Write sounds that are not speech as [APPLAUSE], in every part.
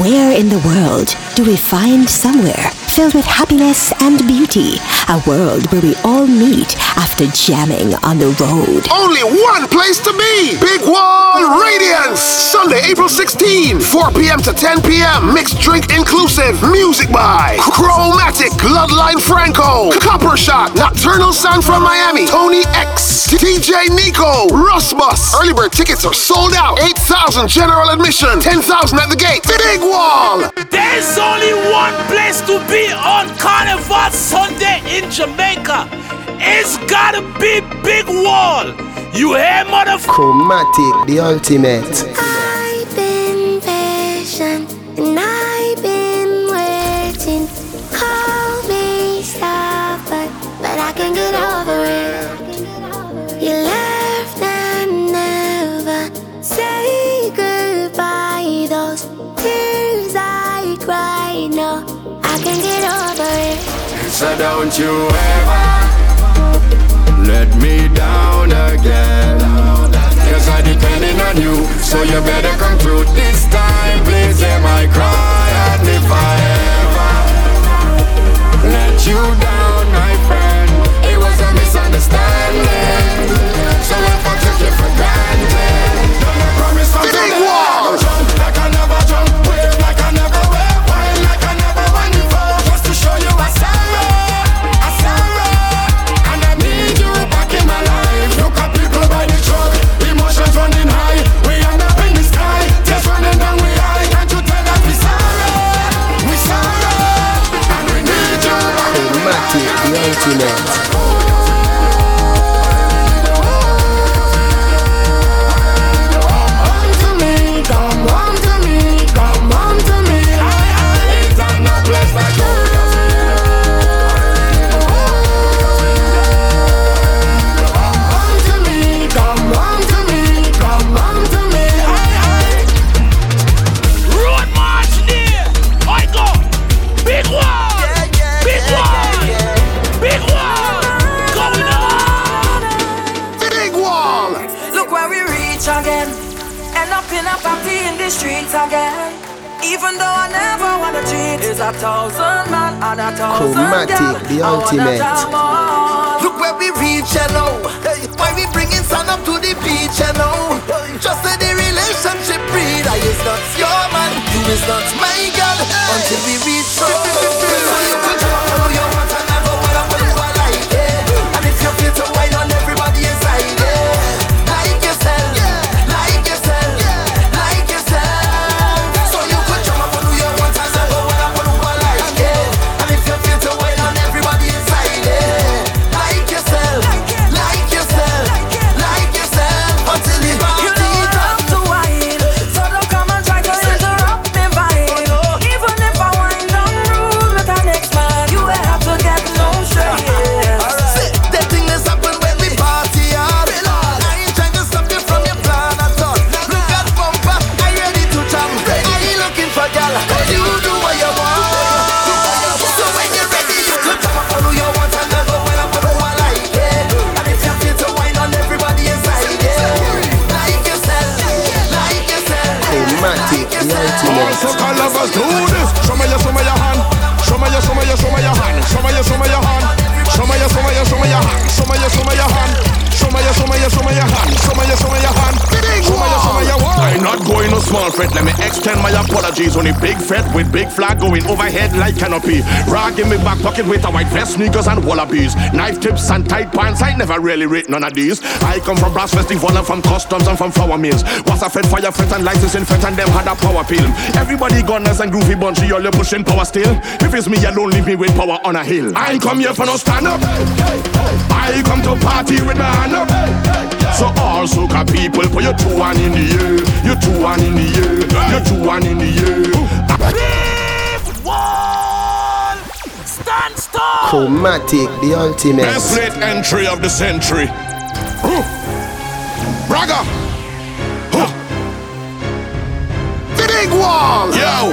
Where in the world do we find somewhere filled with happiness and beauty? A world where we all meet after jamming on the road. Only one place to be! Big Wall Radiance! Sunday, April 16, 4 p.m. to 10 p.m. Mixed drink inclusive. Music by Chromatic, Bloodline Franco, Copper Shot, Nocturnal Sound from Miami, Tony X, DJ Nico, Bus. Early bird tickets are sold out. 8,000 general admission, 10,000 at the gate. Big Wall! There's only one place to be on Carnival Sunday in Jamaica. It's gotta be Big Wall. You hear, motherfucker? Chromatic, the ultimate. I've been patient and I've been waiting. Call me stubborn, but I can get over it. You left and never say goodbye. Those tears I cried, So don't you ever let me down again. Cause I depending on you, so you better come through this time. Please hear my cry, and if I ever let you down, my friend, it was a misunderstanding. So if I took you for granted, the ultimate. Look where we reach, you know. Why we bringing sun up to the beach, you know. Just say the relationship breed. I is not your man, you is not my girl. Until we reach Let me extend my apologies. on Only big fret with big flag going overhead like canopy. Rag in me back pocket with a white vest, sneakers and wallabies. Knife tips and tight pants. I never really rate none of these. I come from brass festival and from customs and from flour mills. Was a fed fire fret and licensing fret and them had a power pill. Everybody gunners and groovy bunchy, all you pushing power still. If it's me alone, leave me with power on a hill. I ain't come here for no stand up. I come to party with my hand up. So all soca people, put your two one in the air. Your two one in the air. Your two one in the air. Stand still. Chromatic, the ultimate. Best late entry of the century. Huh. Braga. Huh. Big Wall! Yo,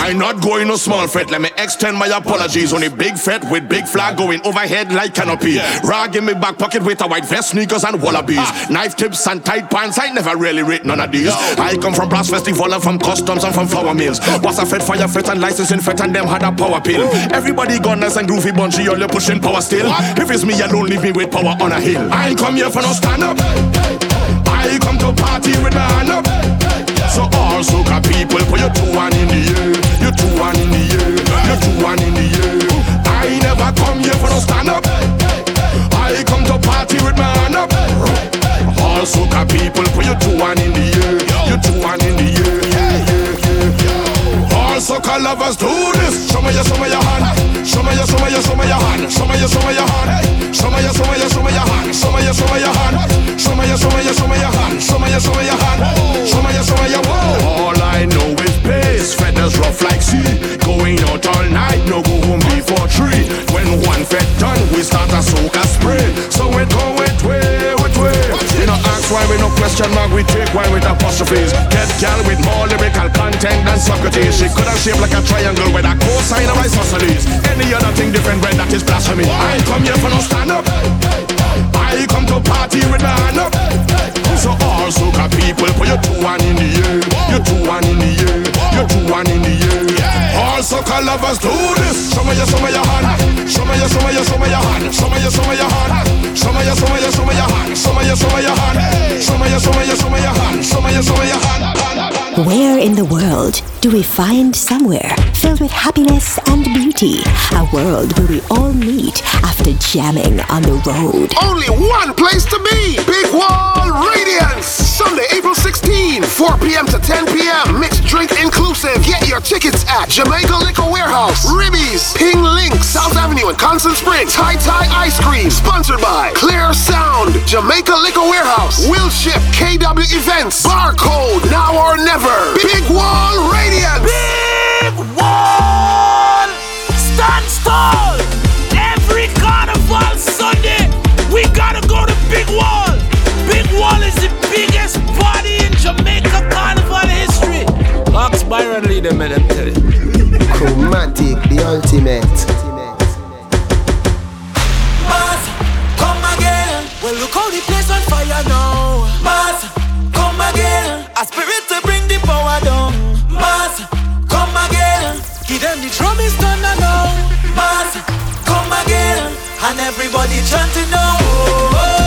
I not going no small fret. Let me extend my apologies. on Only big fret with big flag going overhead like canopy. Rag in me back pocket with a white vest, sneakers and wallabies. Knife tips and tight pants. I never really read none of these. I come from brass festival and from customs and from flour mills. Was a fed fire fet and licensing fet and them had a power pill. Everybody gunners and groovy bunchy, all you pushing power still. If it's me alone, leave me with power on a hill. I ain't come here for no stand up. I come to party with my hand up. So all soca people, put your two one in the air, your two one in the air. I never come here for no stand up. I come to party with my hand up. All soca people, put your two one in the air, your two one in the air. All soca lovers do this. Show me your, show me your hand. Show me your, show me your, show me your hand. Show me your, show me your hand. Show me your, show me your, show me your hand. Show me your, show me your hand. Show me your, show me your, show me your hand. Show me your, show me your hand. Show me your, show me your. All I know is pace. Feathers rough like sea. No go home before three. When one fed done, we start a soca spray. So we go with way, with way. You know, ask why we no question mark, we take why with apostrophes. Get gal with more lyrical content than Socrates. She could have shaped like a triangle with a cosine of isosceles. Any other thing different, when that is blasphemy. I come here for no stand up. I come to party with hand up. So all soca people, put your two one in the your two one in the your two one in the. All soca lovers do this. Show me your, show me your hand. Show me your, show me your, show me your hand. Show me your, show me your hand. Show me your, show me your, show me your hand. Show me your, show me your hand. Show me your, show me your, show me your hand. Show me your, show me your hand. Where in the world do we find somewhere filled with happiness and beauty? A world where we all meet after jamming on the road. Only one place to be. Big Wall Radiance. Sunday, April 16, 4 p.m. to 10 p.m. Mixed drink inclusive. Get your tickets at Jamaica Liquor Warehouse, Ribby's, Ping Link, South Avenue in Constant Springs, Tai Tai Ice Cream. Sponsored by Clear Sound, Jamaica Liquor Warehouse, Will Ship, KW Events, Barcode, Now or Never. Big Wall Radiance. Big wall, stand tall. Every carnival Sunday, we gotta go to Big Wall. Big Wall is the biggest party in Jamaica carnival history. Ox Byron lead them, let them tell you. Chromatic, the ultimate. Mars, come drum is done now. Mars, come again. And everybody chanting now. Oh, oh,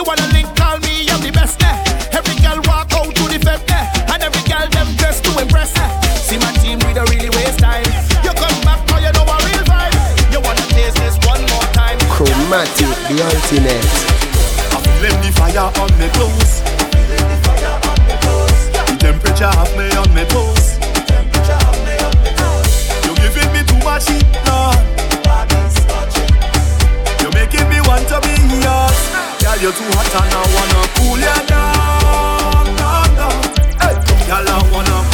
You wanna link? Call me, I'm the best. Eh. Every girl walk out to the fed, eh. and every girl them dress to impress. Eh. See my team, we don't really waste time. You come back, now you know a real vibe. You wanna taste this one more time? Chromatic, the ultimate. I feel the fire on me clothes. The temperature have me on me toes. You giving me too much heat, Lord. You're making me want to be yours. Girl, you're too hot and I wanna cool you down, down, down. Hey, girl, I wanna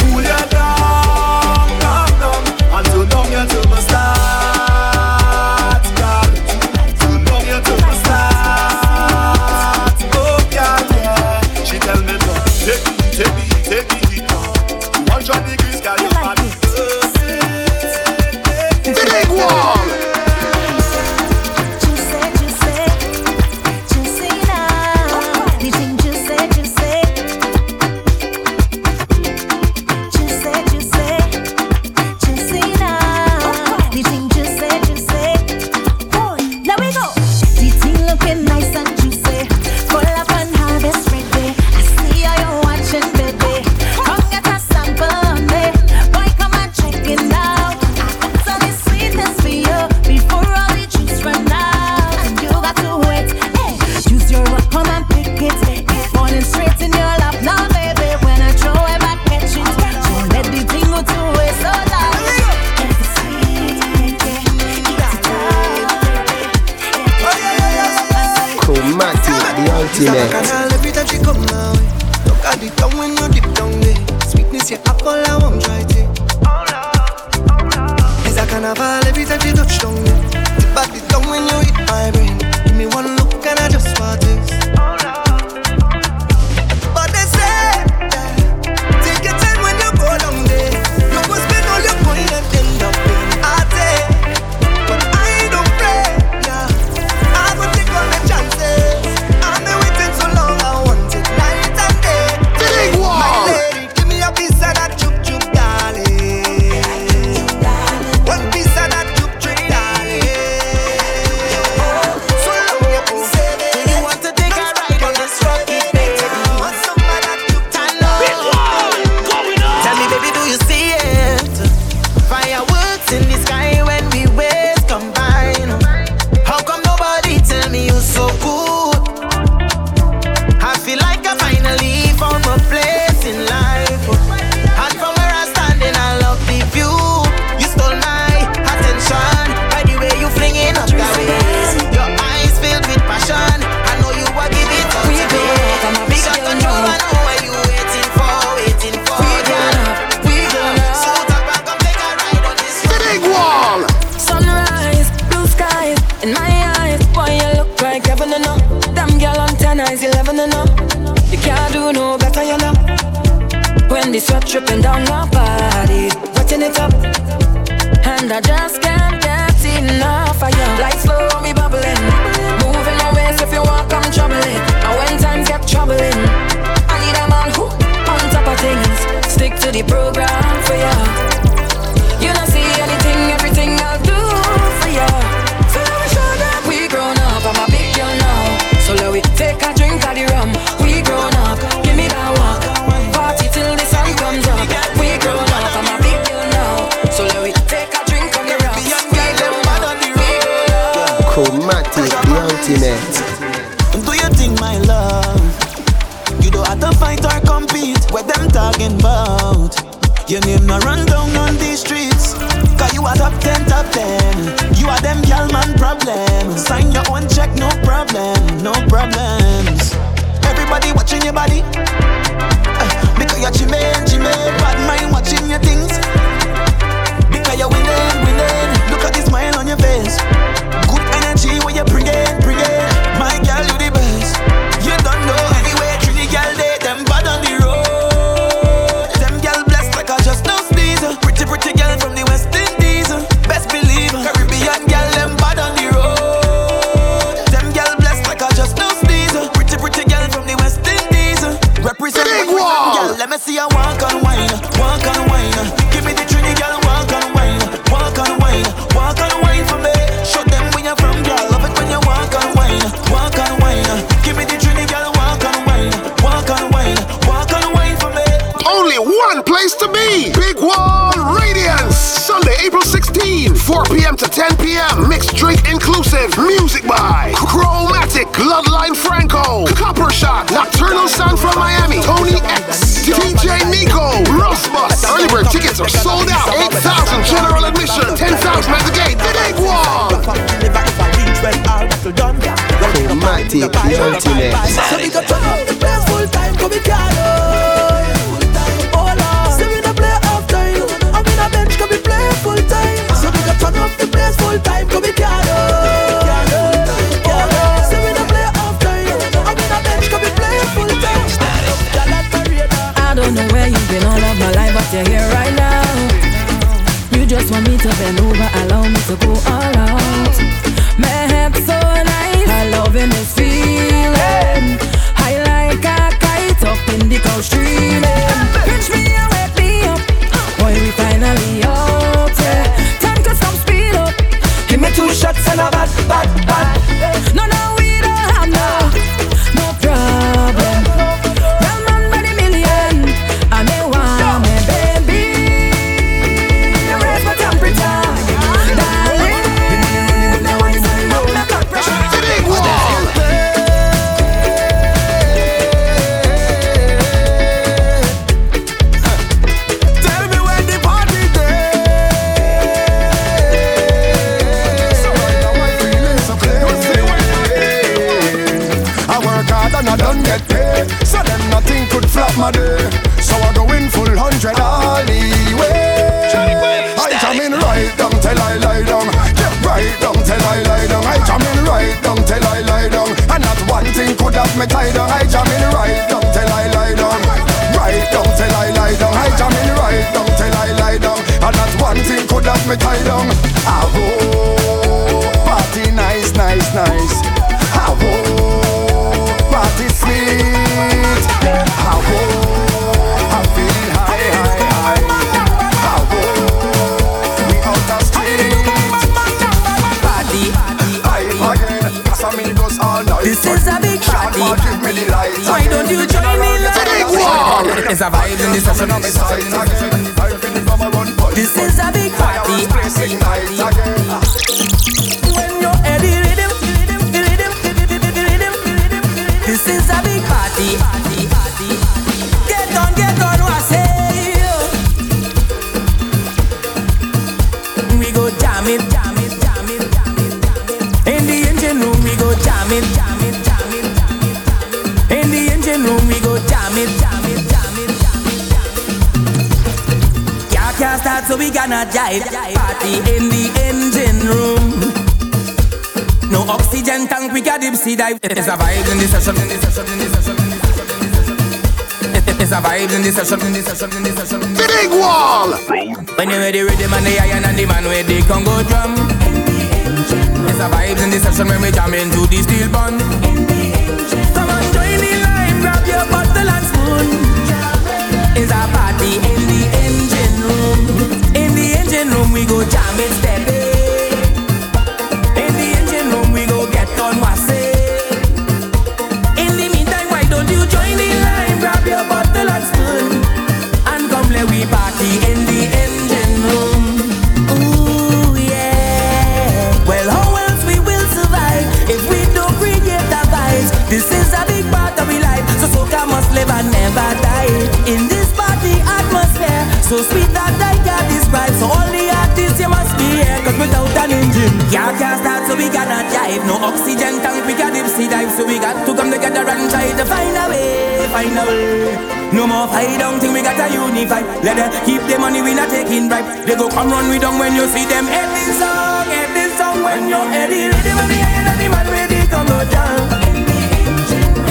So sweet that I can't describe So only artist you must be here Cause without an engine Yeah, can't start so we cannot dive. No oxygen tank, we can deep sea dive. So we got to come together and try to find a way Find a way. No more fight, don't think we gotta unify Let them keep the money, we not taking bribe They go come run with them when you see them. Every song, every song When you're ready, ready, when the end of the man Ready to go down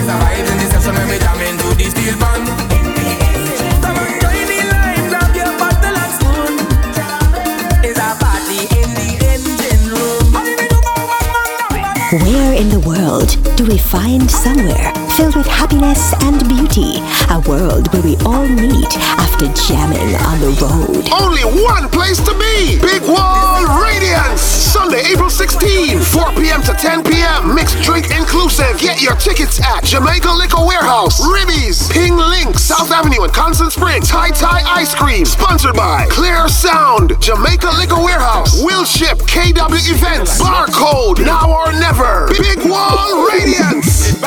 It's a vibe in the session when we jam into the steel band Where in the world do we find somewhere filled with happiness and beauty. A world where we all meet after jamming on the road. Only one place to be Big Wall Radiance. Sunday, April 16, 4 p.m. to 10 p.m. Mixed drink inclusive. Get your tickets at Jamaica Liquor Warehouse, Ribbies, Ping Link, South Avenue in Constant Springs, Thai Thai Ice Cream. Sponsored by Clear Sound, Jamaica Liquor Warehouse, Will Ship, KW Events, Barcode, Now or Never, Big Wall Radiance.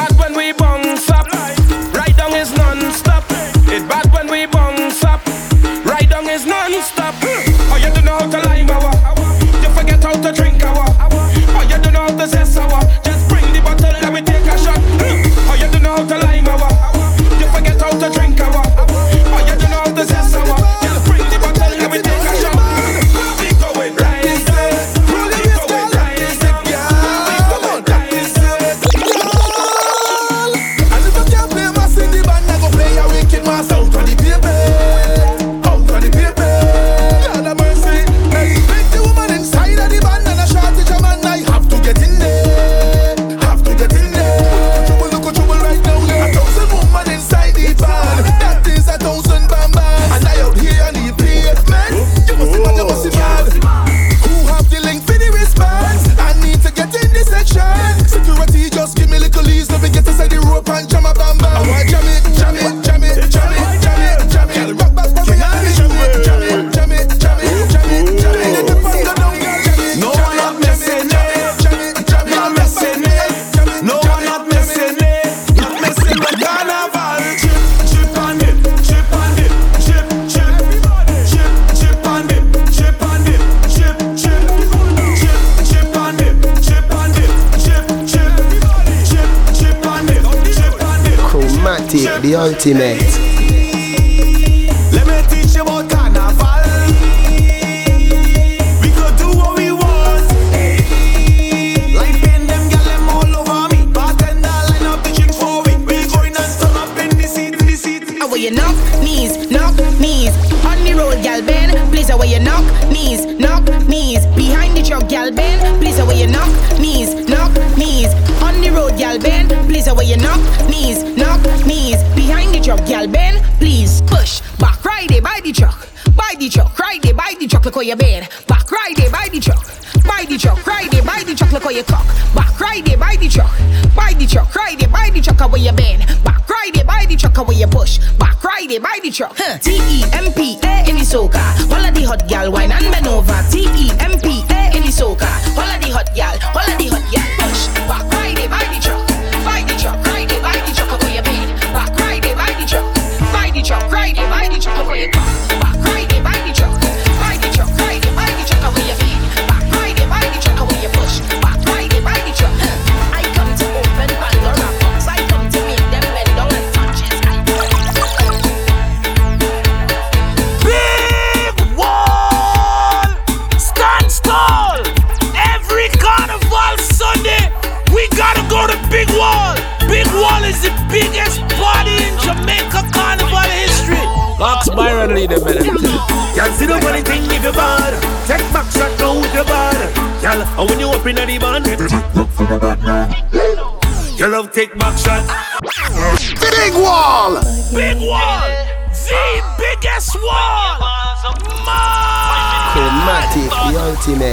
see me.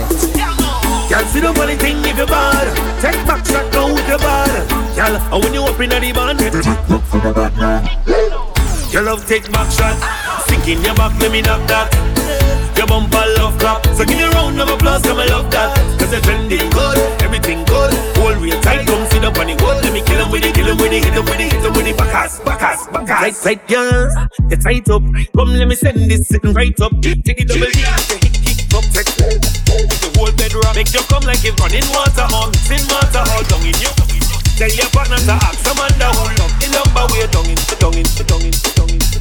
Y'all see the money thing if you're bad. Take back shot now with your bar, bad. Y'all, and when you up in the band, look. Your love take back shot. Sink in your back, let me knock that. Your bumper love clap. So give me a round of applause, come and love that. Cause you're trending good, everything good. Hold real tight, come see the on the wood. Let me kill him with it, kill him with it, hit him with it, hit him with it. Backass, backass, backass. Tight, tight, girl. get tight up. Come, let me send this sitting right up. Take it double D. The whole bedrock make you come like you're running water on, sin water all down in you. Tell your partner to ask some under who love the number way down in, down in, down in, down in.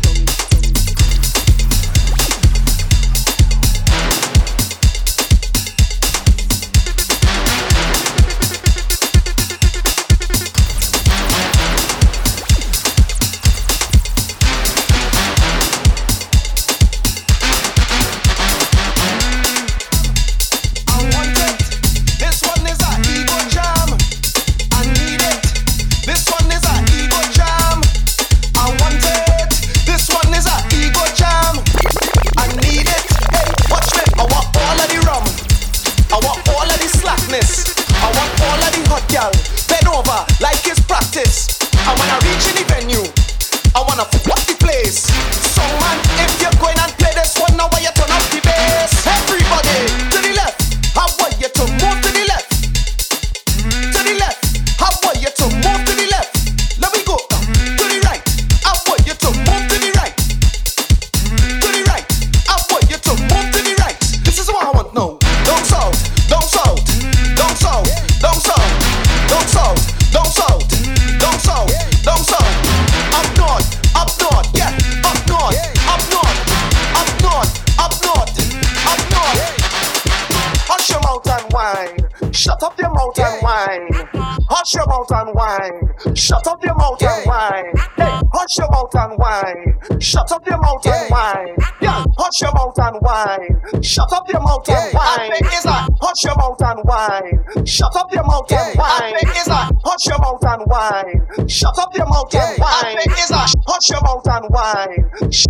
wine. Shut up your mouth and wine. Is a hush your mouth and wine. Shut up your mouth and wine. Is a hush your mouth and wine. Shut up your mouth and wine. Is a hush your mouth and wine.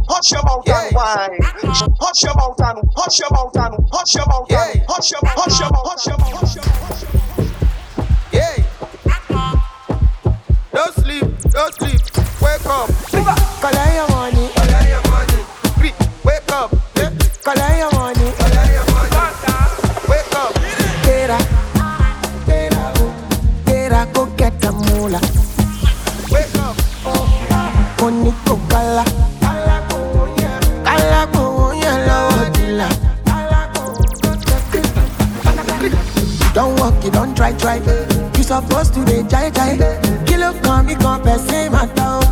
Hush your mouth and wine. Hush your mouth and hush your mouth and hush your mouth and hush your hush your hush your hush your hush your Don't sleep, don't sleep. Wake up. Call your money. Call your money. Wake up. Color your Wake up. Tera, tera, tera, go get a. Wake up. Money go go. Don't walk it, don't try, try. You supposed to be jai jai. Kilo come, become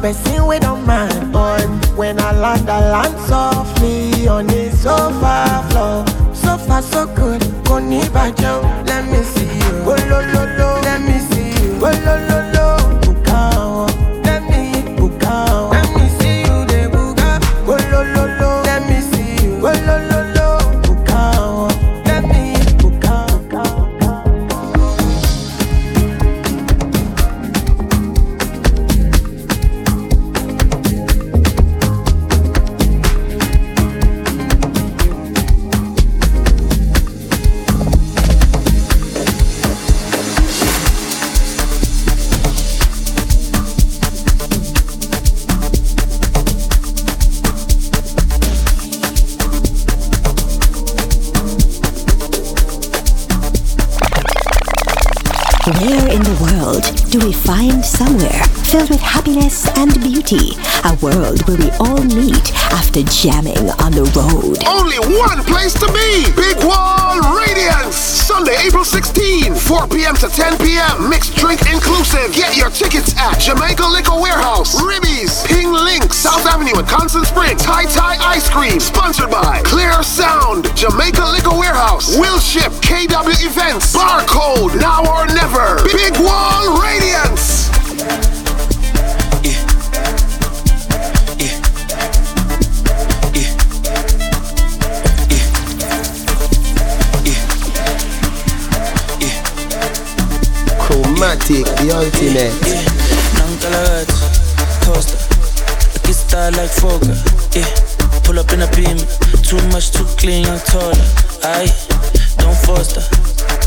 person we don't mind. Boy. When I land, I land softly on the sofa floor. So far, so good. Koni bajo, let me beauty? A world where we all meet after jamming on the road. Only one place to be. Big Wall Radiance. Sunday, April 16, 4 p.m. to 10 p.m. Mixed drink inclusive. Get your tickets at Jamaica Liquor Warehouse, Ribby's, Ping Link, South Avenue and Constant Spring, Tai Tai Ice Cream. Sponsored by Clear Sound, Jamaica Liquor Warehouse, Will Ship, KW Events, Barcode, Now or Never. Big Wall Radiance. Chromatic, the ultimate. Nankalagat, Costa, Lucky star like Foga. Yeah, pull up in a beam, too much, too clean, young taller. Aye, don't foster,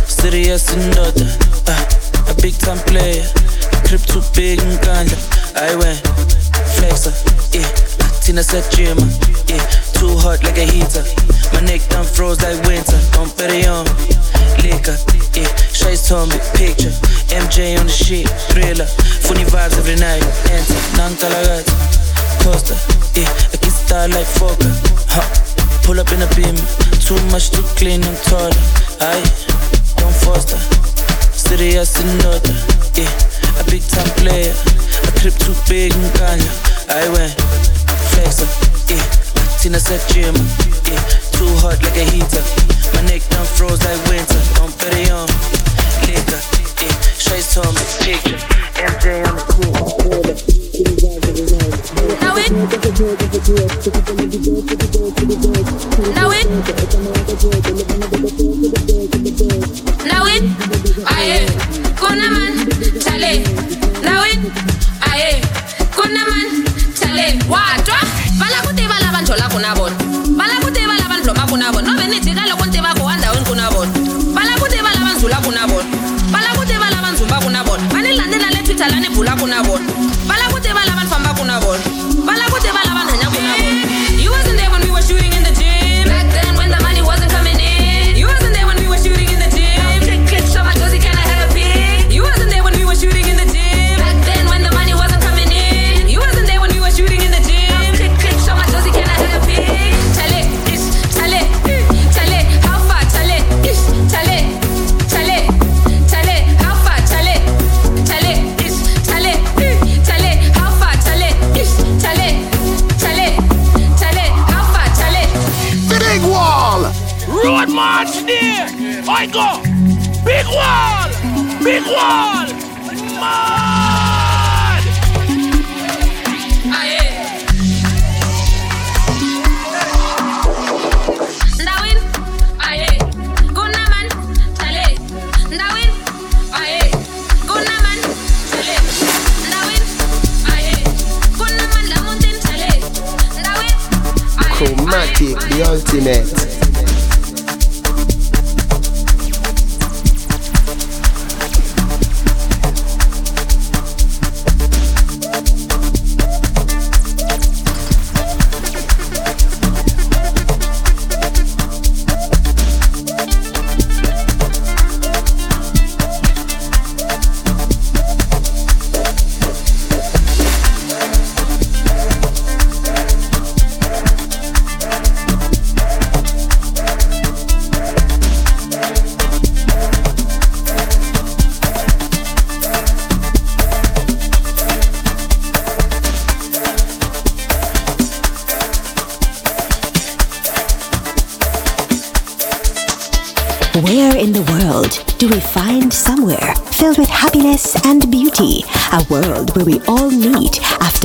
serious and daughter. Uh, a big time player, crib too big and ganja. I went flexer, yeah. Tina said gym, yeah. Too hot like a heater. My neck done froze like winter. Don't bet it on liquor, yeah. Shades on me, picture. MJ on the shit, thriller. Funny vibes every night. Enter, Nankalagat, Costa, yeah. I can style like Foka, huh. Pull up in a beam, too much, to clean, I'm taller. Aye, don't foster. Serious and daughter, yeah. A big time player. A trip too big and ganja. I went flexer, yeah. Tina said gym, yeah. Too hot like a heater. My neck done froze like winter. Don't it on on me, picture. MJ on the. Now it. Now it. Aye. Man. Chale. Now it. Aye. Kuna man. Chale. Watwa. Bala italane bula kuna bona I go. Big wall. Big wall. Mad. Ndawin, aye, guna man, chale. Ndawin, aye, guna man, chale. Ndawin, aye, guna man, la mountain, chale. Ndawin, Chromatic, the ultimate.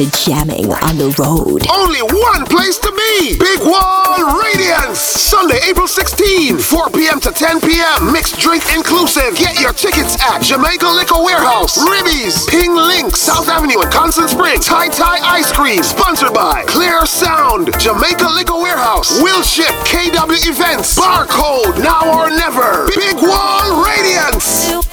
to jamming on the road. Only one place to be Big Wall Radiance. Sunday, April 16, 4 p.m. to 10 p.m. Mixed drink inclusive. Get your tickets at Jamaica Liquor Warehouse, Ribbies, Ping Link, South Avenue in Constant Springs, Thai Thai Ice Cream. Sponsored by Clear Sound, Jamaica Liquor Warehouse, Willship, KW Events, Barcode, Now or Never, Big Wall Radiance.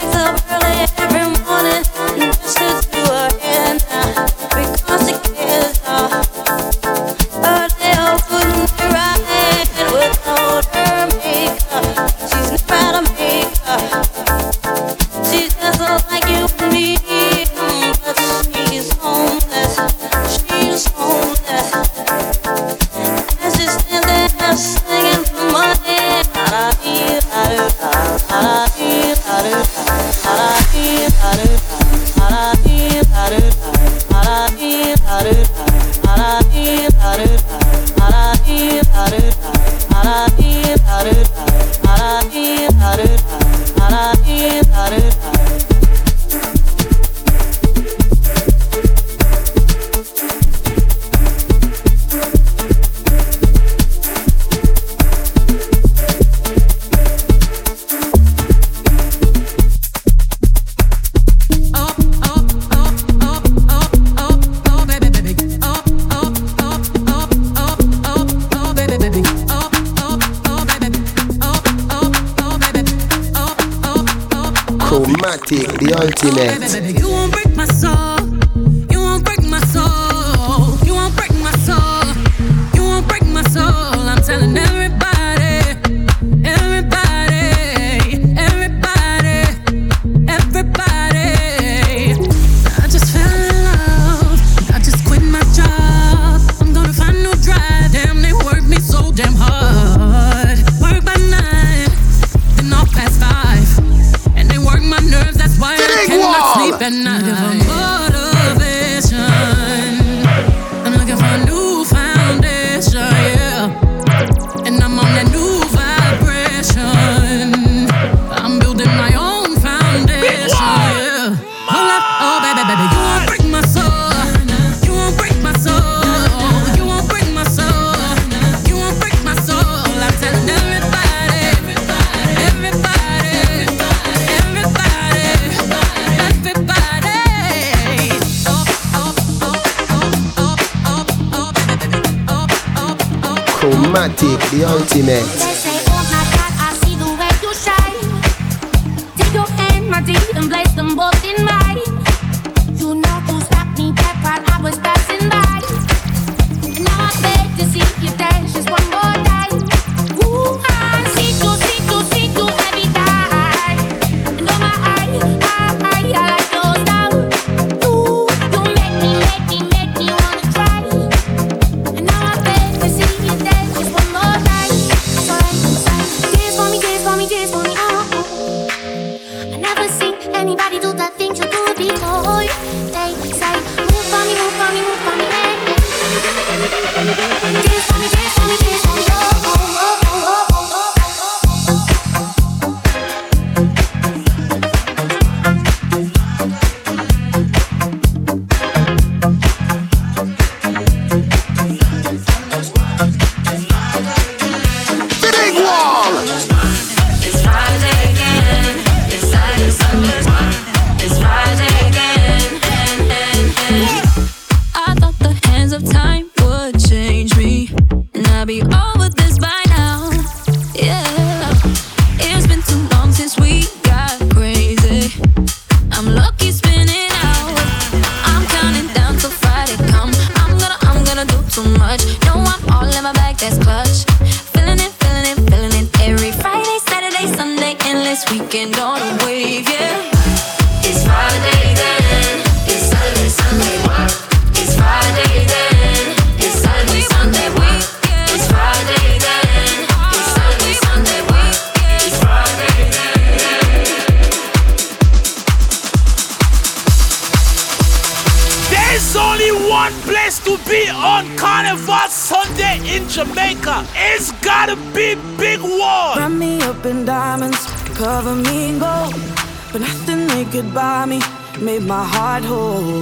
You won't break my soul. the ultimate. nothing to do before they say, Move me, move me, move me. My heart whole.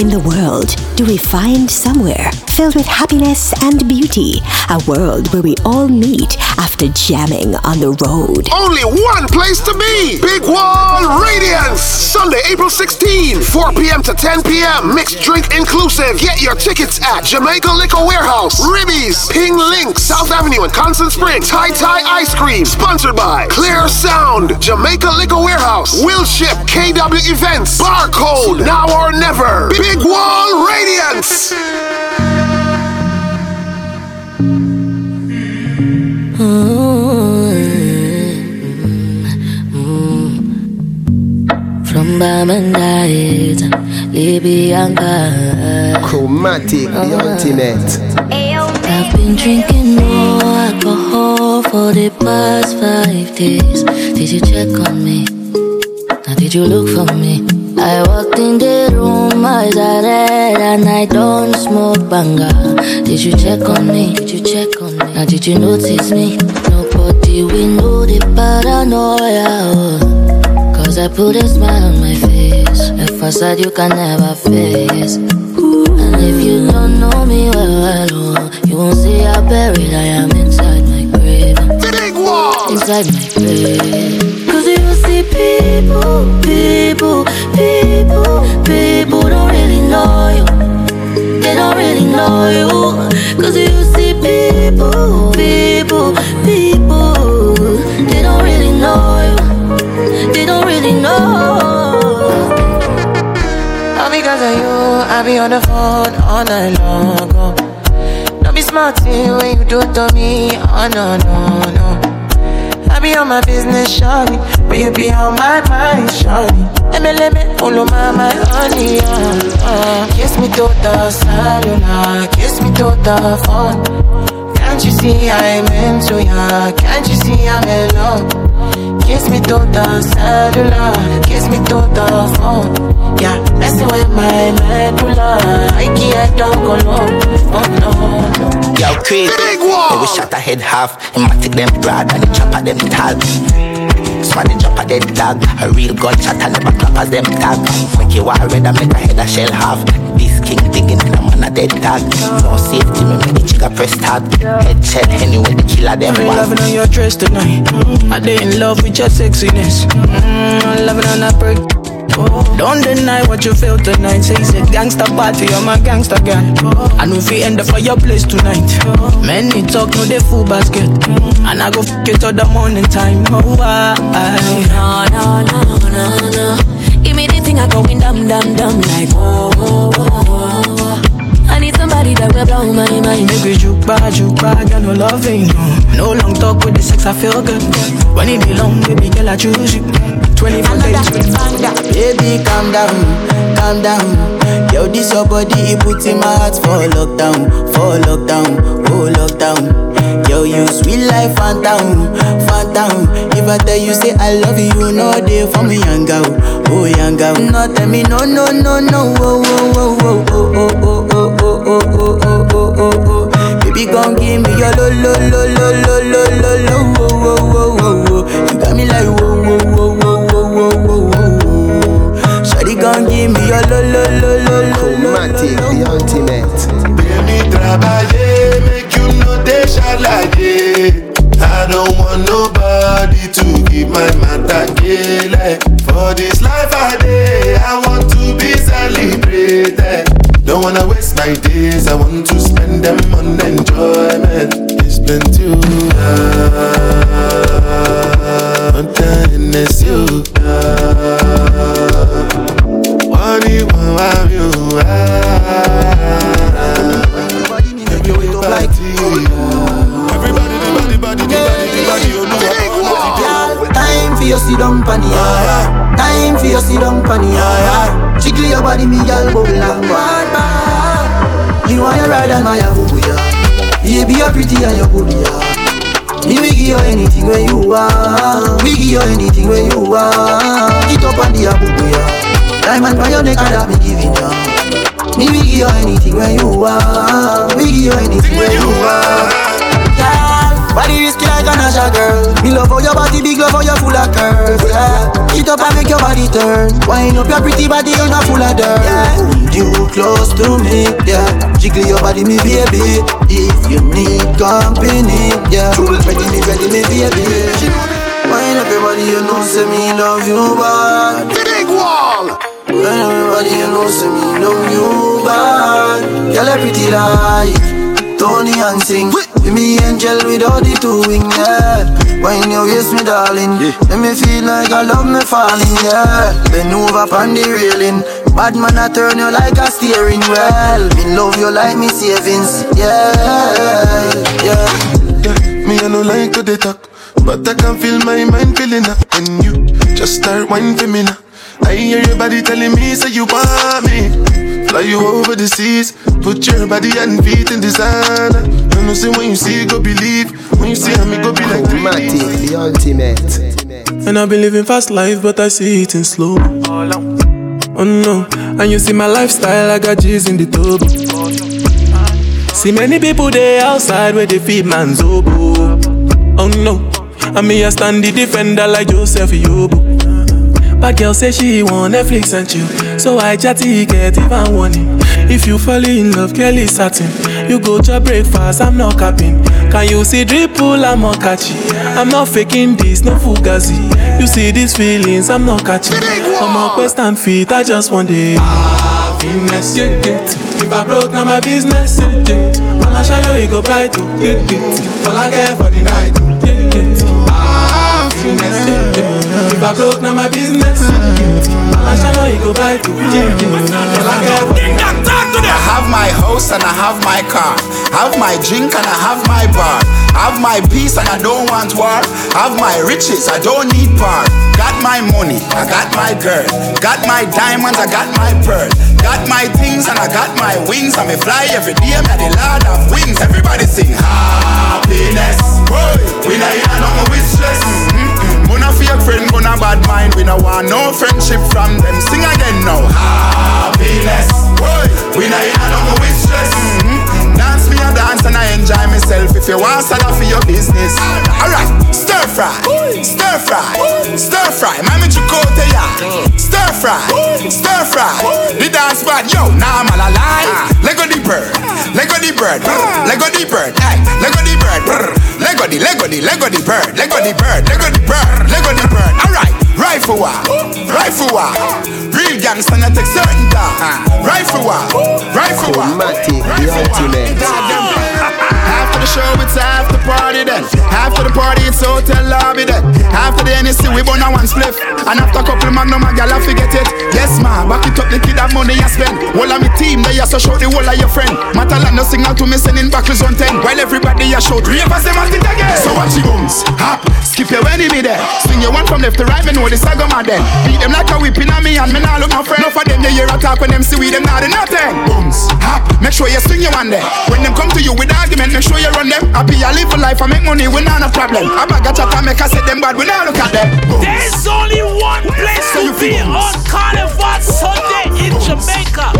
In the world do we find somewhere filled with happiness and beauty? A world where we all meet after jamming on the road. Only one place to be. Big Wall Radiance. Sunday, April 16, 4 p.m. to 10 p.m. Mixed drink inclusive. Get your tickets at Jamaica Liquor Warehouse, Ribby's, Ping Link, South Avenue in Constant Spring, Tai Tai Ice Cream. Sponsored by Clear Sound, Jamaica Liquor Warehouse, Will Ship, KW Events, Barcode, Now or Never. Big Wall Radiance. From Bamandait, Libyanka. Chromatic, the oh. ultimate. I've been drinking more alcohol for the past five days. Did you check on me? Now did you look for me? I walked in the room, eyes are red, and I don't smoke banga. Did you check on me? Did you check on me? Now did you notice me? Nobody we know the paranoia. oh. I put a smile on my face. A facade you can never face. And if you don't know me well, oh, you won't see how buried I am inside my grave. Inside my grave. Cause you see people, people, people, people don't really know you. They don't really know you. Cause you see people, people, people, I be on the phone all night long. Oh. Don't be smart when you do to me. Oh no no no. I be on my business, shawty, but you be on my mind, shawty. Me, follow my, my honey, uh, uh. Kiss me to the cellular, kiss me to the phone. Can't you see I'm into ya? Can't you see I'm in love? Kiss me to the cellular, kiss me to the phone. Yeah, messing with my medulla. I can't don't go low. Oh no, no. Yo, crazy. Big one. we shot a head half. Him take them broad and the chopper them tall. Swan drop a dead dog. A real gunshot and never clap as them tag. Make you war red and make a head a shell half. This king digging in a man a dead tag. No safety, me make the chica press tag. Headset anyway, the killer them I'm loving on your dress tonight. I dey in love with your sexiness. Mm, I'm loving on that perk. Don't deny what you feel tonight. Say it's a gangster party, I'm a gangster guy. I know if we end up for your place tonight. Many talk, no they full basket. And I go f it till the morning time. Oh, I, No, no, no, no, no. Give me the thing I going dum dum dum like whoa, whoa, whoa, whoa. I somebody that will blow my mind. Make we juke back, juke back, girl, no loving. No long talk with the sex, I feel good. When it be long, baby girl, I choose you. 24 days, Baby, calm down, calm down. Yo, this your body, it puts in my heart for lockdown, for lockdown, oh lockdown. Yo, you sweet life, phantom, phantom. If I tell you say I love you, no day for me, young girl, oh young girl. No tell me no, no, no, no, oh, oh, oh, oh, oh, oh, oh, oh, oh, oh, oh, oh, oh, oh, oh. Baby, gon' give me your lo, lo, lo, lo, lo, lo, lo, lo, oh, oh, oh, oh, oh. You got me like whoa, whoa, whoa, whoa, whoa, whoa, whoa, whoa. Shawty gon' give me your lo, lo, lo, lo, lo, lo, lo. Chromatic, the ultimate. Baby, trabalhei, make you know they shalaye. I don't want nobody to give my matter kele. For this life I day, I want to be celebrated. Don't wanna waste my days, I want to spend them on enjoyment. It's plenty of love, it's you. What do you want, have you? Everybody, the body, body, the body, the body, you know what? Time for your sit down pan. Time for your sit down pan. Jiggle your body, me girl, bubble and one You want your ride and my boo yeah. Baby, you're pretty and you're good yeah. Me we give you anything when you want. We give you anything when you want. Get up on the abu yeah. Diamond by your neck and that me giving ya. Me we give you anything when you want. We give you anything when you want. Girl, body risky like a Nasha girl. Me love how your body big, love how you full of curves. Yeah, get up and make your body turn. Wind up your pretty body, you're not full of dirt. Yeah, hold you close to me. Yeah, jiggle your body, me baby. If you need company, yeah, ready me, ready me, baby. Wind up your body, you know, say me love you bad. Big wall. Wind up your body, you know, say me love you bad. Girl, you pretty like Tony and sing. Be me angel without the two wing, yeah. When you waist me, darling, let me feel like I love me falling, yeah. Bend over on the railing. Bad man, I turn you like a steering wheel. Me love you like me savings, yeah, yeah. Me, I no like to they talk, but I can feel my mind feeling up when you just start whining for me now. I hear your body telling me, say you want me. Fly you over the seas, put your body and feet in designer. You know, say when you see, go believe. When you see I me, go be like Chromatic, the ultimate. And I've been living fast life, but I see it in slow. Oh no, and you see my lifestyle, I got G's in the tub. See many people there outside where they feed man's oboe. Oh no, and me I stand the defender like Joseph Yobo. But girl say she want Netflix and chill, so I chatty get even warning. If you fall in love, Kelly satin. You go to breakfast, I'm not capping. Can you see dripple? I'm not catchy. I'm not faking this, no fugazi. You see these feelings, I'm not catching. I'm up west and feet, I just want it. Happiness, yeah, yeah. If I broke, now my business, yeah, yeah. I'ma show you, it go bright, oh, yeah, yeah. All I get for the night, If I broke, now my business. I have my house and I have my car. Have my drink and I have my bar. Have my peace and I don't want war. Have my riches, I don't need power. Got my money, I got my girl. Got my diamonds, I got my pearl. Got my things and I got my wings. I may fly every day, I'm the lord of wings. Everybody sing happiness. We not here no more with stress. Gonna friend, gonna bad mind. We no want no friendship from them. Sing again now. Happiness. Boy, we not here no more with stress. Mm-mm. Dance and I enjoy myself. If you want salad for your business. Alright, stir fry, stir fry, stir fry. Mami chukote ya. Stir fry, stir fry. The dance bad, yo, now I'm all alive. Lego the bird, Lego the bird, Lego the bird, hey, Lego the bird, Lego the, Lego the, Lego the bird, Lego the bird, Lego the bird, Lego the bird. Alright, rifle war, rifle war. Real gangster not take certain time. Rifle war, rifle war. Chromatic, the ultimate. The show, it's after the party then. After the party, it's hotel lobby then. After the NSC, we burn a one spliff. And after a couple magnum, a gal, I forget it. Yes, ma, back it up, the kid have money you spend. All of me team, they also show the whole of your friend. Matalan, no signal to me, sending back on 10. While everybody, you shout, ravers, them at it again. So watch the booms, hop, skip your enemy there. Swing your one from left to right, me know the saga man then. Beat them like a whipping on me, and me nah look my friend. Enough of them, you hear a talk when them see we, them not do nothing. Booms, hop, make sure you swing your one there. When them come to you with argument, make sure you run them. Happy, I live a life, I make money, we not a problem. I bag a chat, I make a set them bad, we not look at them. Booms. There's only one place So to you be feel on Carnival Sunday in Jamaica.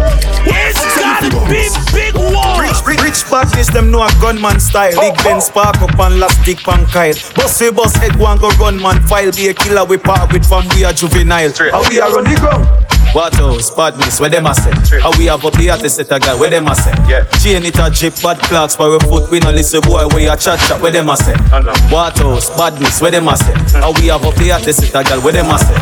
It's gotta be Big Wall. Rich, rich, rich badness, them know a gunman style. Big oh, Ben spark oh. up and last stick pan kyle. Boss we boss head one go run man file. Be a killer we part with from we are juvenile. How we are on the ground. What else? Badness, where them a say? How we have up the artist set a guy, where them a say? Yeah. Chain it a jip, bad clocks, for we foot, we no listen boy, where you chat chat, where them a say? What else? Badness, where them a say? How we have up the artist set a guy, where them a say?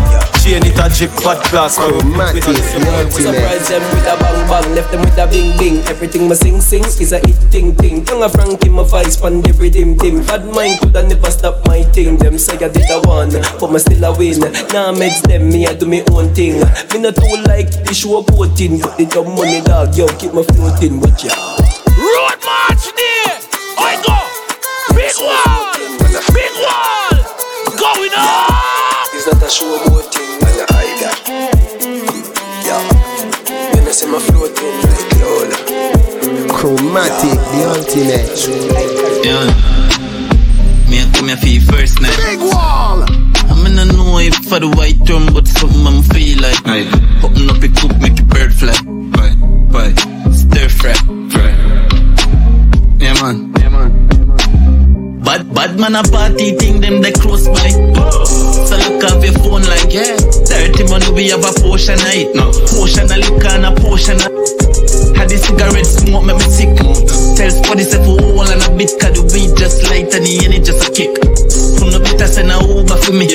Chain it a jip, bad clocks, for we foot, we no listen boy, where Surprise them with a bang bang, left them with a bing bing. Everything me sing sing is a hit ting ting. Young a Frankie, my vice pan every dim dim. Bad mind coulda never stop my thing. Them say I did a one, but me still a win. Now meds them, me I do me own thing. Me not too like the show potin, but the dumb money dog, yo keep me floating. Watch ya. Road March Day. I go. Big Wall. Big Wall. Going up. It's not a show boating, Yeah. When I my floating like cloud. Chromatic, the ultimate. Yeah. Me I come here for you first night. Big wall. I'm in a know if for the white drum, but something I'm feel like. Aye. Open up a coop, make a bird fly. Bye, bye. Stir fry. Fry. Yeah man. Yeah man. Bad, bad man a party thing, them they close by. So look off your phone like, yeah. Dirty money, we have a portion of it now. Portion of liquor and a portion of. Had the cigarette smoke, make me sick. Tell Spotty say for all and a bit, cause the weed just light and the energy just a kick. From the better send a Uber for me.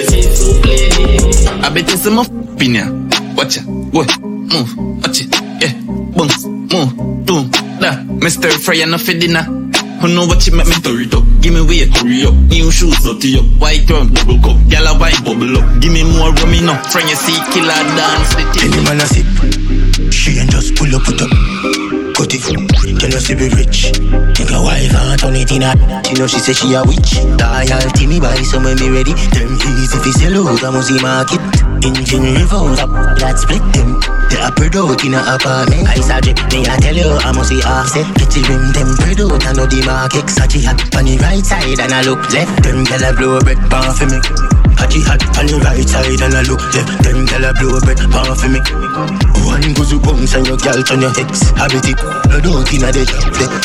I bet some in ya. Watch ya, boy, move, watch it, yeah, boom, move, boom, da. Mr. Fry and for dinner. Who know what you make me throw it up? Give me weight, hurry up. New shoes, up. White rum, bubble cup. A wine, bubble up. Give me more rum, know. Friend, you see, killer dance. Any man a sip, she ain't just pull up, put up. Cut it, tell us to be rich. Take a wife and turn it in a. She know she say she a witch. Loyalty me buy some when me ready. Them easy fi sell out, I must see market. Engine revolt up, that split them. They are spread out in a apartment. I saw drip, me I tell you, I must see offset. The rim, them spread out, I know the market. Sachi hat on the right side and I look left. Them gyal a blow bread pan for me. Haji hat on the right side and I look left. Them gyal a blow bread pan for me. One goes to bounce and your gyal turn your ex. Habit it, blood out in a dead.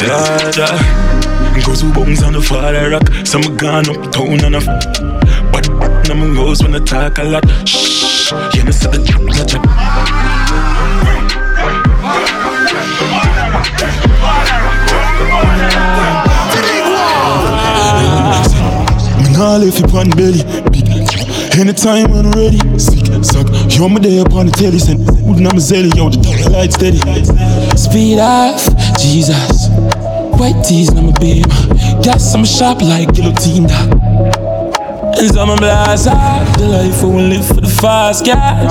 Yeah, yeah. Goes who bones on the father rock. Some gone uptown and a f- But I'm a rose when I talk a lot. Shh, you know, said the not chat. Me nah left you on belly, big Anytime when ready, sick, suck You're my day upon the telly, send food and I'm a zelly Yo, the dark light steady Speed off, Jesus White tees I'm a beam Gas, I'm sharp like guillotine. And some blast hard. The life we live for the fast cash.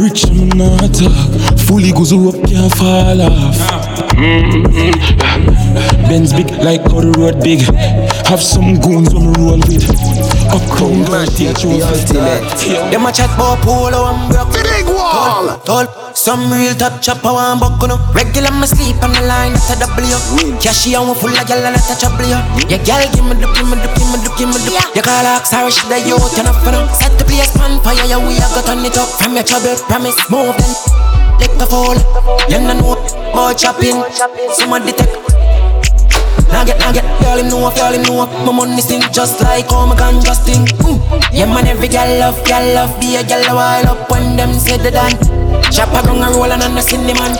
Rich and not talk. Fully goes up, can't fall off. Mm-hmm. Benz big like how the road big. Have some goons on the roll with. Up come teach you Them a chat about polo and broke. Big wall. Tall, some real top chopper one buck no. Regular me sleep on the line that's a W. Cashy and we full of gyal and that's a trouble yo. Yeah, gyal give me the, give me the, give me the, give me the. You call her sorry she the youth and up for them. Set the place on fire, yeah we a got on it up. From your trouble, promise move then. Lick the fall. You know know more chopping. Somebody take now get, now get, girl him know, girl him know. My money sing just like how my gun just sing mm. Yeah man, every girl love, girl love. Be a girl a while up when them say the done. Chop a gun a roll and a sing the man.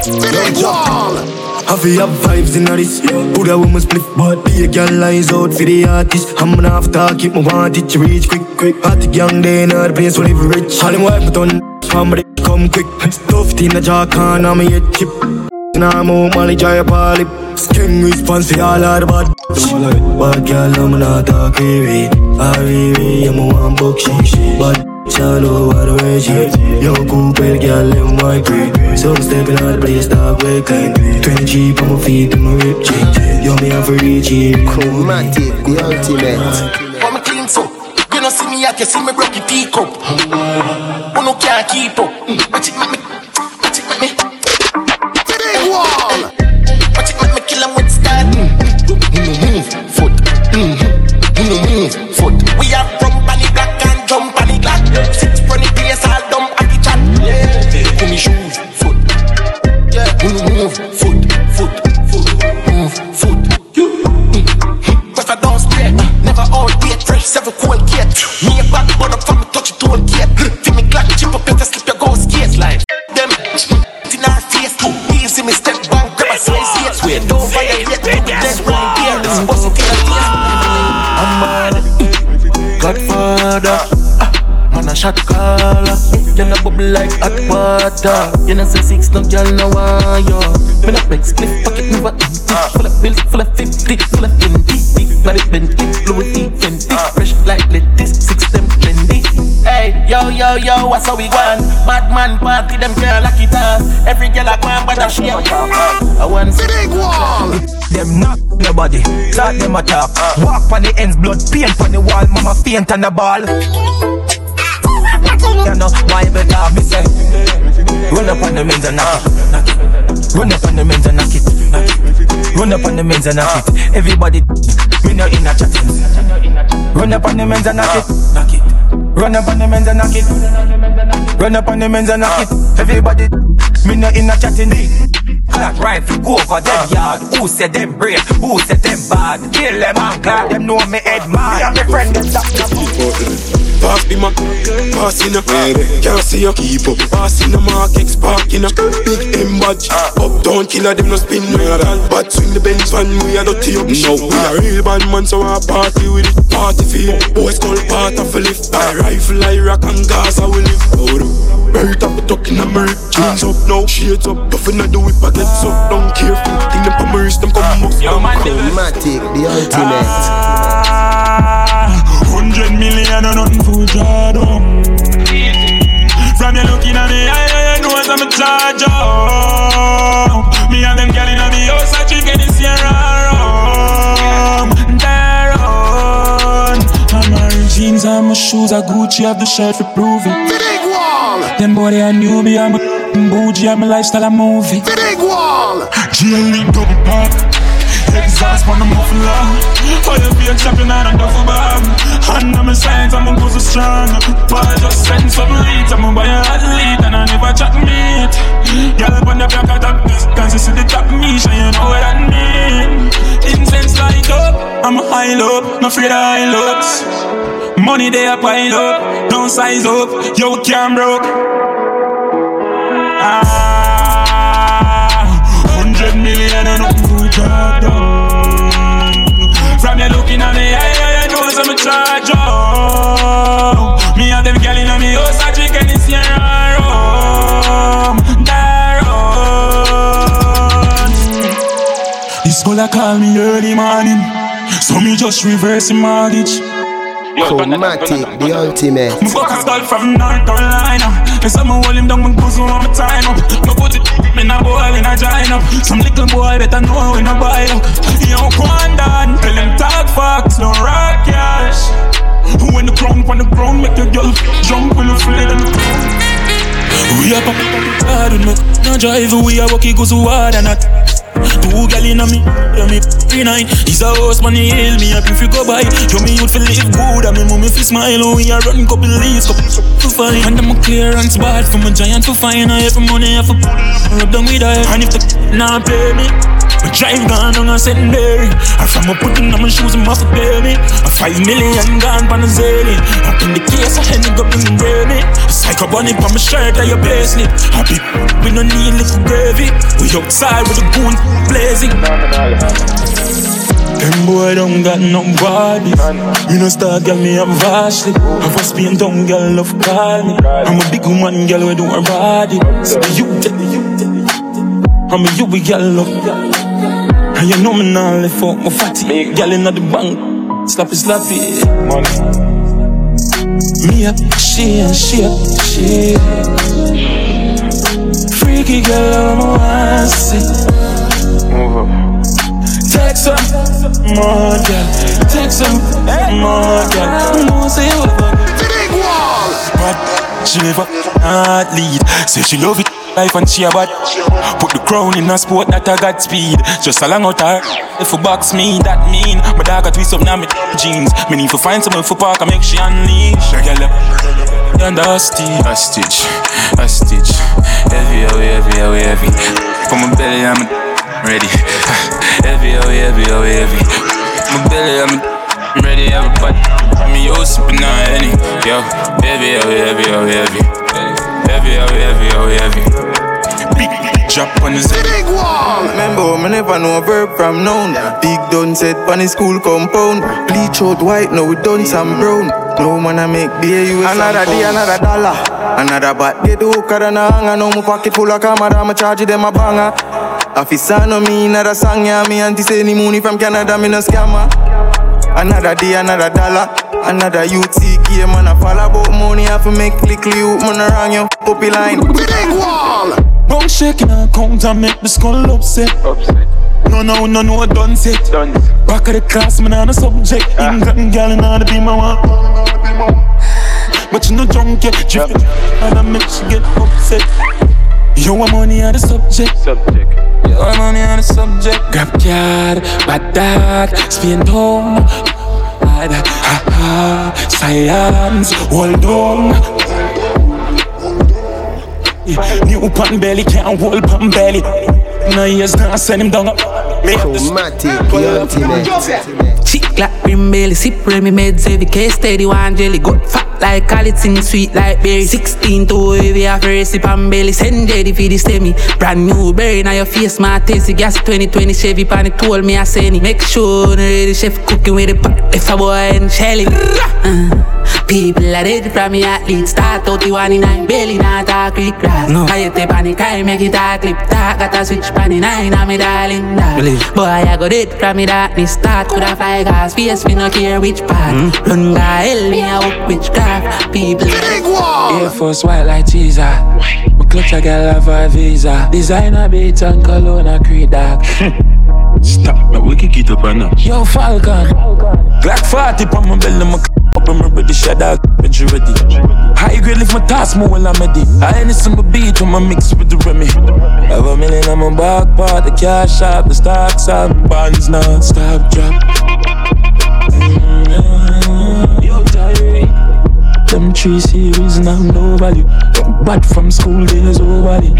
I feel have vibes in this? Put a woman split but be a girl eyes out for the artist. I'm gonna have to keep my want it to reach quick quick. Hot young day in the place where live rich. All them wife but on somebody come quick. Stuffed in the jaw can I'm a chip. Now I'm on Molly Jaya Polly Skin response for all of the bad Bad girl I'm not talking with I really am a one book she Bad Shallow water where she Yo cool pale girl in white grey So I'm stepping out the place dog way clean 20 cheap on my feet and my rib cheek. Yo me have a reach it Chromatic, the ultimate. Want me clean so You know see me like you see me broke your teacup Who no can't keep up. Mm, watch it make me there This bus it in a taste I'm mad Godfather. Ah, Man a shot caller. You know bubble like hot water. You know say six no girl no want you Me no big split pocket never empty Full of bills, full of fifty, full of indie Big body Bentley, Louis V, yo, yo, yo, what's how we gone? Madman party, them girl like it off. Every girl I go and but she I want to big wall. Them knock nobody, start them attack. Walk on the ends, blood paint on the wall, mama faint on the ball. You know, Bible talk, me say Run up on the men's and knock it, knock it Run up on the men's and knock it, knock it Run up on the men's and knock it Everybody, me no in a chatting Run up on the men's and knock it, knock it Run up on the men's and knock it. Run up on the men's and knock it. Everybody, me no in a chatting. Clap rifle, go for them yard Who said them brave, who said them bad? Kill them and clap. Them know me head mad. Me and my friend them stop Pass the Mac, pass in a Can't see you keep up Pass in a Mark X park in a Big M badge. Up down killer them no spin no at all But swing the Benz van we a dirty up No, we a real bad man so I party with it Party feel. Boys call part of a lift. I rifle I rock and Gaza we live out Belt up, tuck in a merch Jeans up. Now, shades up Puffin' at the whip, I get so Don't care for Think them pa wrist, them come up Chromatic, the ultimate Hundred million or nothing for draw down. Oh. From you looking at me, I, know I'm a charge up. Me and them girl inna the house, I drink any Sierra rum. Run. I'm wearing jeans and my shoes are Gucci, have the shirt for prove it. Big wall. Them boy they a newbie, I'm a bougie, I'm a lifestyle, a movie. Big wall. GLE double pop. Exhaust on the muffler Fire be a champion and a duffel bag? And I'm a science, I'm a go so strong. But I just send some lead I'm a buy a athlete and I never chat meat Girl up on the back of top Cause you see the top me, so you know what that mean. Incense light up, I'm a high up. No afraid of high looks. Money they a pile up. Don't size up, yo can't broke. Ah Hundred million and down. From you looking at me, I, I, I know some charge up. Me and them girl in me house, I drink any Sierra rum. Daron. This girl call me early morning, so me just reverse the mortgage. Chromatic, the ultimate. Fuck a skull from North Carolina. Yes, I'ma hold him down when pussy on my time up. No put it in a bowl in a giant up. Some little boy better know when I buy up. Yo, Quandan, tell him talk facts, no rock cash. When the crown on the ground, make your girl jump when you feel it. We are pop hard no, no drive, we are walking goes hard and not. Two gal inna me, yeah me three nine. He's a horse man, he hail me up if you go by. Yo me youth feel live good, and me mummy fi smile. Oh, we a run couple leaves, couple to find. And I'm a clearance bad from a giant to find. I have money, I have rub down with her. And if the nah pay me. My drive gone on a secondary. I from a putting on my shoes and my for me. A five million gone on a zillion. Up in the case, I had to go bring me. A psycho bunny on my shirt, I your payslip. Happy, we no need little gravy. We outside with the goon blazing. Them boy don't got no body. Me no star girl, me have vastly. Have a spin down girl, love call me. I'm a big woman girl, we do her body. So you, I'm a you, we girl love. And you know me now left out my fatty Girl inna the bank, slappy slappy Money Me up, she and she up, she Freaky girl, I'm a Move up. Take some more, girl Take some more, girl No say what Big wall. But she never not lead. Say she love it life and she a bad. Put the crown in a sport that I got speed. Just along out her. If you box me, that mean. My dog a twist up now me jeans. Me need to find someone for park and make she unleash. A girl and a stitch A stitch, a stitch Heavy, heavy, heavy, heavy, heavy. For my belly I'm ready. [LAUGHS] Heavy, oh, heavy, heavy, heavy, heavy. My belly I'm ready, everybody Me oh, yo sipping on any. Yo, heavy, heavy, heavy, heavy, heavy Heavy, heavy, heavy, heavy, heavy drop on the Big wall Remember, me never know a verb from noun? Big done set on the school compound. Bleach out white, now we done some brown. No man I make beer, you Another day, another dollar. Another bat, get the hooker and a hanger Now my pocket full of camera, I'ma charge them a banger Officer no me, another song, yeah Me auntie say any money from Canada, me no scammer Another day, another dollar. Another youth CK, man, I fall about money. I have to make little you, man, around your puppy line. Big wall. Bone shaking and count and make the skull upset. upset. No, no, no, no, done set. Done. Back of the class, man, on the subject. Ah. England gal and all the be my one. But you no drunk yet, drift and I make she get upset. You want money on the subject. Subject. You want money on the subject. Grab card, bad dog, spin home. Ha ha, science, hold on. New pan belly can't hold pan belly. No years now send him down. Chromatic, the ultimate. Chick like rim belly, sip Remy meds every case steady one jelly. Got fat like Calitin, sweet like berry. 16 to heavy after recipe and belly. Send ready for the semi. Brand new berry now your face, my tasty gas 2020 Chevy pan it told me I send it. Make sure the ready chef cooking with the pot. If a boy and Shelly. Uh. People are dead from me athlete Start out the one in nine Belly not a quick grass no. I hit the panic I make it a clip Talk got a switch pan in nine I'm me darling Boy I go dead from me darkness Start could a fly gas Face me no care which part mm. Run ga hell me a up witchcraft People Big wall Air Force white like teaser My clutch a girl have a visa Designer beat and cologne a creed dark [LAUGHS] Stop, now we can get up and up Yo Falcon Glock 40 on my belly, my up and me ready, shut out, bitch you ready. High grade lift my task more while I'm ready. I anything but beat when I mix with the Remy. Have a million on my back part, the cash out, the stocks up, bonds non stop drop. Them three series and I'm no value. Bad from school days, oh value.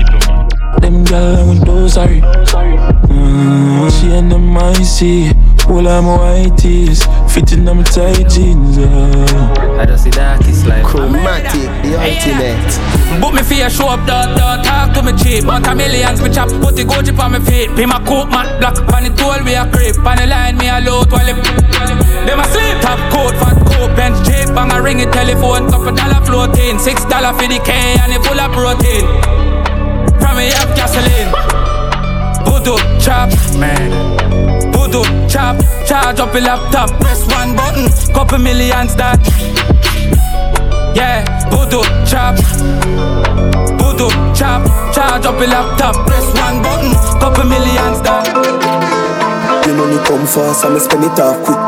Them gal with those sorry. Mm, she and them I see. All of my white tees fitting them tight jeans. Uh. I just see that it's like Chromatic, the ultimate. Book me for a show up, dog, dog, talk to me cheap. But a millions, me chop, put the Gucci on my feet. Pay my coat, mat black, pan it all we a creep. Pan the line, me a load while it. Them a sleep, top coat, fat coat, bench jeep, bang a ring it, telephone, couple dollar floating. Six dollar for the K and it full of protein. From me up gasoline. Voodoo chop, man. Voodoo chop, charge up your laptop, press one button, couple millions that. Yeah, voodoo chop, voodoo chop, charge up your laptop, press one button, couple millions that. The money come fast, I'ma spend it off quick.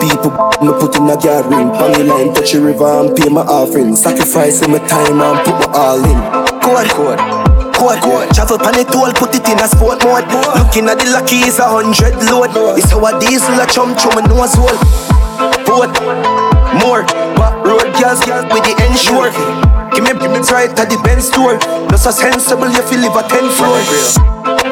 People, [LAUGHS] me put in a yard ring. On the line, touch the river and pay my offering. Sacrificing my time and put my all in. Code. Code, code. Travel pan it all, put it in a sport mode. Looking at the lucky is a hundred load. It's how a diesel a chum chum a nose hole. Boat, more, back road girls, girls with the ensure. Give me, give me right at the Benz store. Not so sensible, you feel live a ten floor.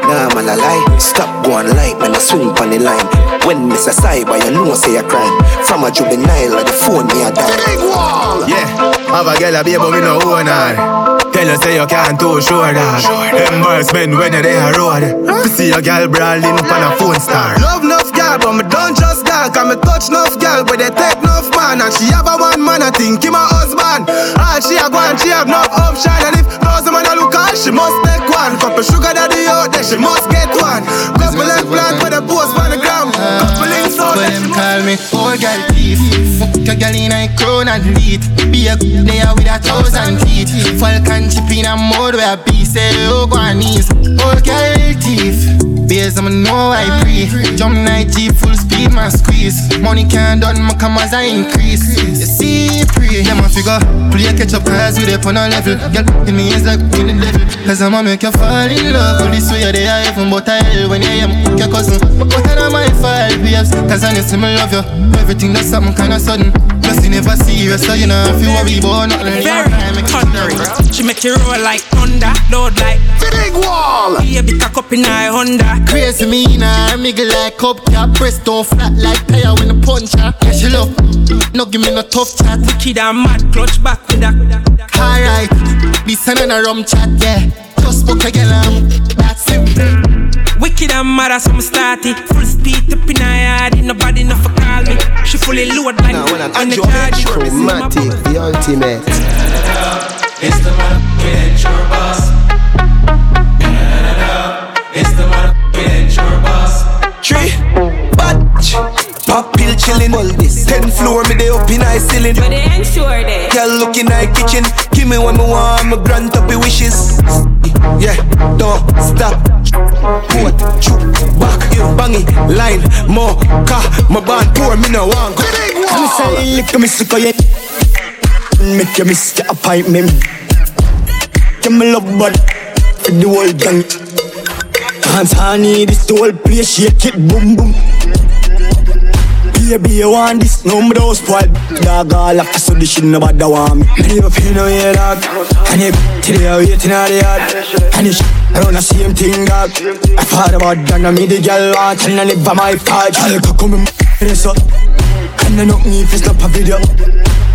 Nah, man, I lie. Stop going light, man, I swing on the line. When Mr. Cyber, you know, say a crime. From a juvenile, the phone, me a die. Big wall! Yeah, have a girl a baby, but we no own her. Tell you say you can't too sure that. Embarrassment when you're there road. To see a girl brawling up on a phone star. Love enough girl, but me don't just that Cause me touch enough girl, but they take enough man. And she have a one man, I think him a husband. All she a and she have enough option. And if thousand man a look at she must take one. Couple sugar daddy out there, she must get one. Couple left plant with a post on the gram. Couple there, she call me old girl thief. Fuck your girl in a crown and lead Be a good player with a thousand teeth Falcon chip in a mode where I be say oh go on knees. Old girl thief. Base I'ma know I pre Jump night Jeep full speed man squeeze. Money can't done my come as I increase. You see pray. Yeah my figure. Play catch up cause we dey on a level. Girl in me is like in the devil Cause I'ma make you fall in love. With this way you dey heaven but I hell when you am your cousin. But what are my five babes? Cause I know me love you. Everything that's something kinda sudden. Plus you never serious so you know if you worry about nothing Very thundery. She make you roll like thunder, load like the big wall. Baby cock up in her Honda. Crazy me nah, miggle like cup cap, breast don't flat like tire when I punch her. Yeah, she love, no give me no tough chat. Kid a mad clutch back with that. Alright, this another rum chat, yeah. Just book a girl, um, that's simple. Wicked and mad as I'm started. Full speed up in her yard, ain't nobody enough for call me. She fully load like on the charge. Chromatic, the ultimate. It's the motherfucking intro boss. It's the motherfucking intro boss. Tree, batch, pop pill chillin'. All this, ten floor me dey up in high ceiling. But they ain't sure they. Girl look in high kitchen, give me what me want, me grant up your wishes. Yeah, don't stop. Put, chup, back, you bang it, line, more, car, my band pour, me no want. Me say, lick me sick of you. Make you miss your appointment. Give me love, but for the whole gang. Dance honey, this the whole place, shake it, boom boom. Baby, you want this? No, me don't spoil. Dog, all after so this shit nobody want me. Me never feel no way, dog. And you today I waiting out the yard. And you sh- around the same thing, dog. I thought about that, now me the girl want and I live by my part. Girl, come come in, this up. And I know me if it's not a video.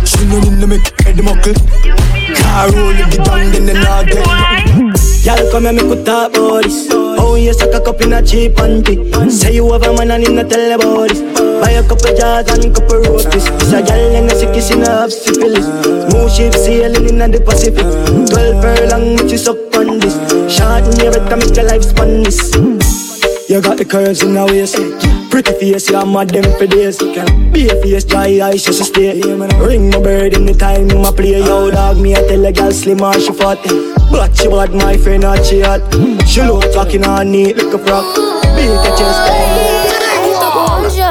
She no need to make head muckle. Car roll the down, then the not get. Y'all come here, make we talk about this. Oh, you suck a cup in a cheap panty. Say you have a man and tell about this. Buy a couple jars and couple roasties. It's a gal and a sick kissing a have syphilis. Smooth ship sailing in the Pacific. Twelve furlong, which is up on this. Short in your head, can make your life span this. You got the curves in the waist. Pretty face, you're mad them for days. Be a face, dry eyes, just stay Ring my bird in the time, my play Yo dog, me I tell a girl slim or she fat. But she bad, my friend, not she hot. She look talking on neat look a frog Beat the chest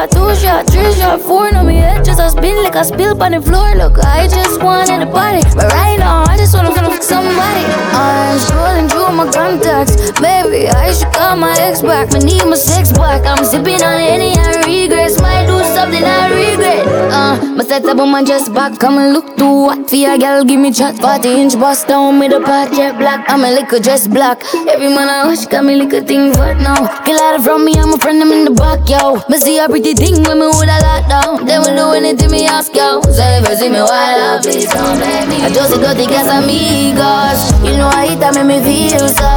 shot, two shot, three shot, four No me head just a spin like a spill on the floor. Look, I just wanted a party But right now, I just wanna fuck somebody. I'm scrolling through my contacts. Baby, I should call my ex back. Me need my sex back. I'm sipping on any I regrets Might do something I regret. Uh, my set up on my chest back. Come and look too hot for your girl. Give me chat. 40 inch bust down me the part jet black. I'm a liquor dress black. Every man I watch got me liquor thing what now. Get out from me, I'm a friend, I'm in the back, yo. See a pretty thing when me hold a lot down. Then we do anything me ask, yo So if you see me wild out, please don't blame me? I just do the gas amigos. You know I hit that make me feel so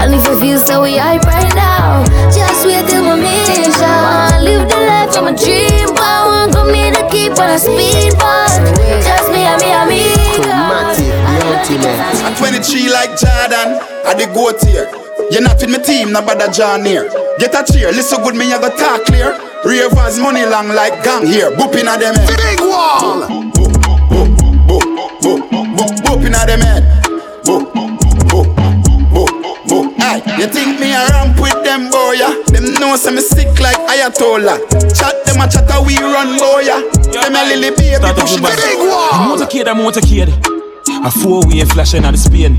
And if you feel so, we hype right now. Just wait till my mission. Live the life of my dream But I want come here to keep on a speed bus Just me and me and me Chromatic, the ultimate. I'm 23 like Jordan, I the goat here. You're not with me team, no bother John here. Get a cheer, listen good, me you go talk clear. Ravers money long like gang here. Booping at them head. Big wall. Boop, boop, boop, boop, boop, booping at them head. Boop, boop, boop, boop. Aye, you think me a ramp with them boy? Yeah? Them know some me sick like Ayatollah. Chat them a chat a we run boy. Yeah? Them a lily baby Start push up the with big A wall. motorcade, a motorcade. A four-way flashing at the Spain.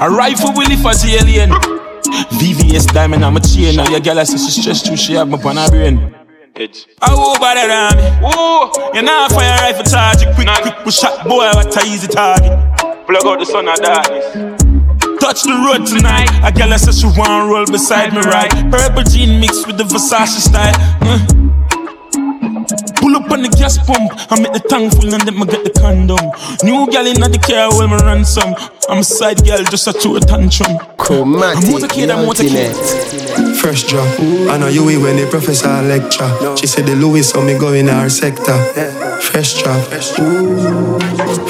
A rifle will live as alien. VVS diamond, I'm a chain. Now your girl I say she stressed too, she have on her brain. I over that army. Whoa, you know fire rifle charge it quick, quick. We shot boy, what a easy target. Plug out the sun of darkness. Touch the road tonight. A girl I said she want roll beside me right. Purple jean mixed with the Versace style. Uh. Pull up on the gas pump, I make the tank full and then I get the condom. New gal in the car, well, me ransom. I'm a side girl, just a throw a tantrum. Chromatic, I'm motorcade, I'm motorcade. Fresh drop. I know you will when the professor lecture. She said the Louis, so me go in our sector. Fresh drop. Ooh.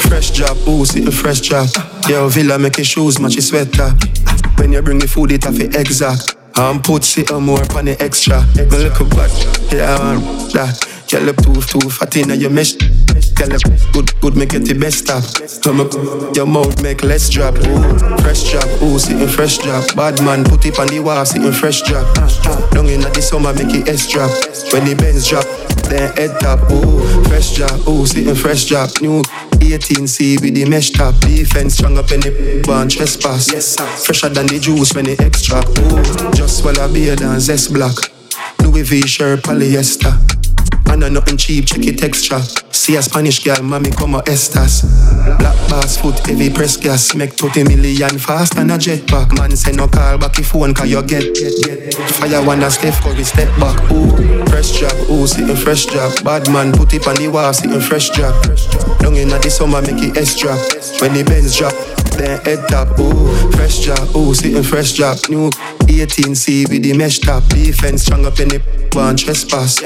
Fresh drop. Ooh, see the fresh drop. Yo, Villa make your shoes match your sweater. When you bring the food, it have to exact. I'm put sit on more on the extra. Me look a butt. Yeah, I want that. Girl up too, too fat in your mesh. Tell up good, good, make it the best stop. Come up, your mouth make less drop. Ooh, fresh drop, ooh, sitting fresh drop. Bad man, put it on the wall, sitting fresh drop. Long in the summer, make it S drop. When the Benz drop, then head top. Ooh, fresh drop, ooh, sitting fresh drop. New 18C with the mesh top. Defense strong up in the barn trespass. Fresher than the juice when the extra. Ooh, just while I beard and zest black. Louis V shirt, polyester. I know nothing cheap, check it extra. See a Spanish girl, mommy come a Estas. Black bass foot, heavy press gas. Make 20 million fast and a jetpack. Man say no call back your phone, cause you get. Fire one step, Curry step back. Ooh, fresh job, ooh, sitting fresh job. Bad man put it on the wall, sitting fresh job. Long in the summer, make it S drop. When the Benz drop, then head top. Ooh, fresh job, ooh, sitting fresh job. New 18C with the mesh top. Defense strong up in the one trespass.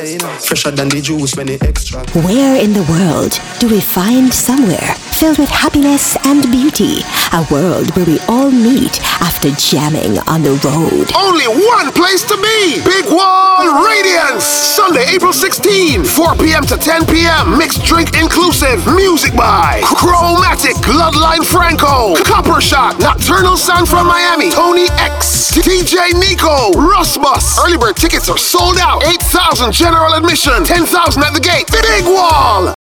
Fresher than the juice when it extra. Where in the world do we find somewhere filled with happiness and beauty? A world where we all meet after jamming on the road. Only one place to be. Big Wall Radiance. Sunday, April 16, 4 p.m. to 10 p.m. Mixed drink inclusive. Music by Chromatic, Bloodline Franco, Copper Shot, Nocturnal Sound from Miami, Tony X, DJ Nico, Rusbus. Early bird tickets are sold out. 8,000 general admission, 10,000 at the gate. Big Wall.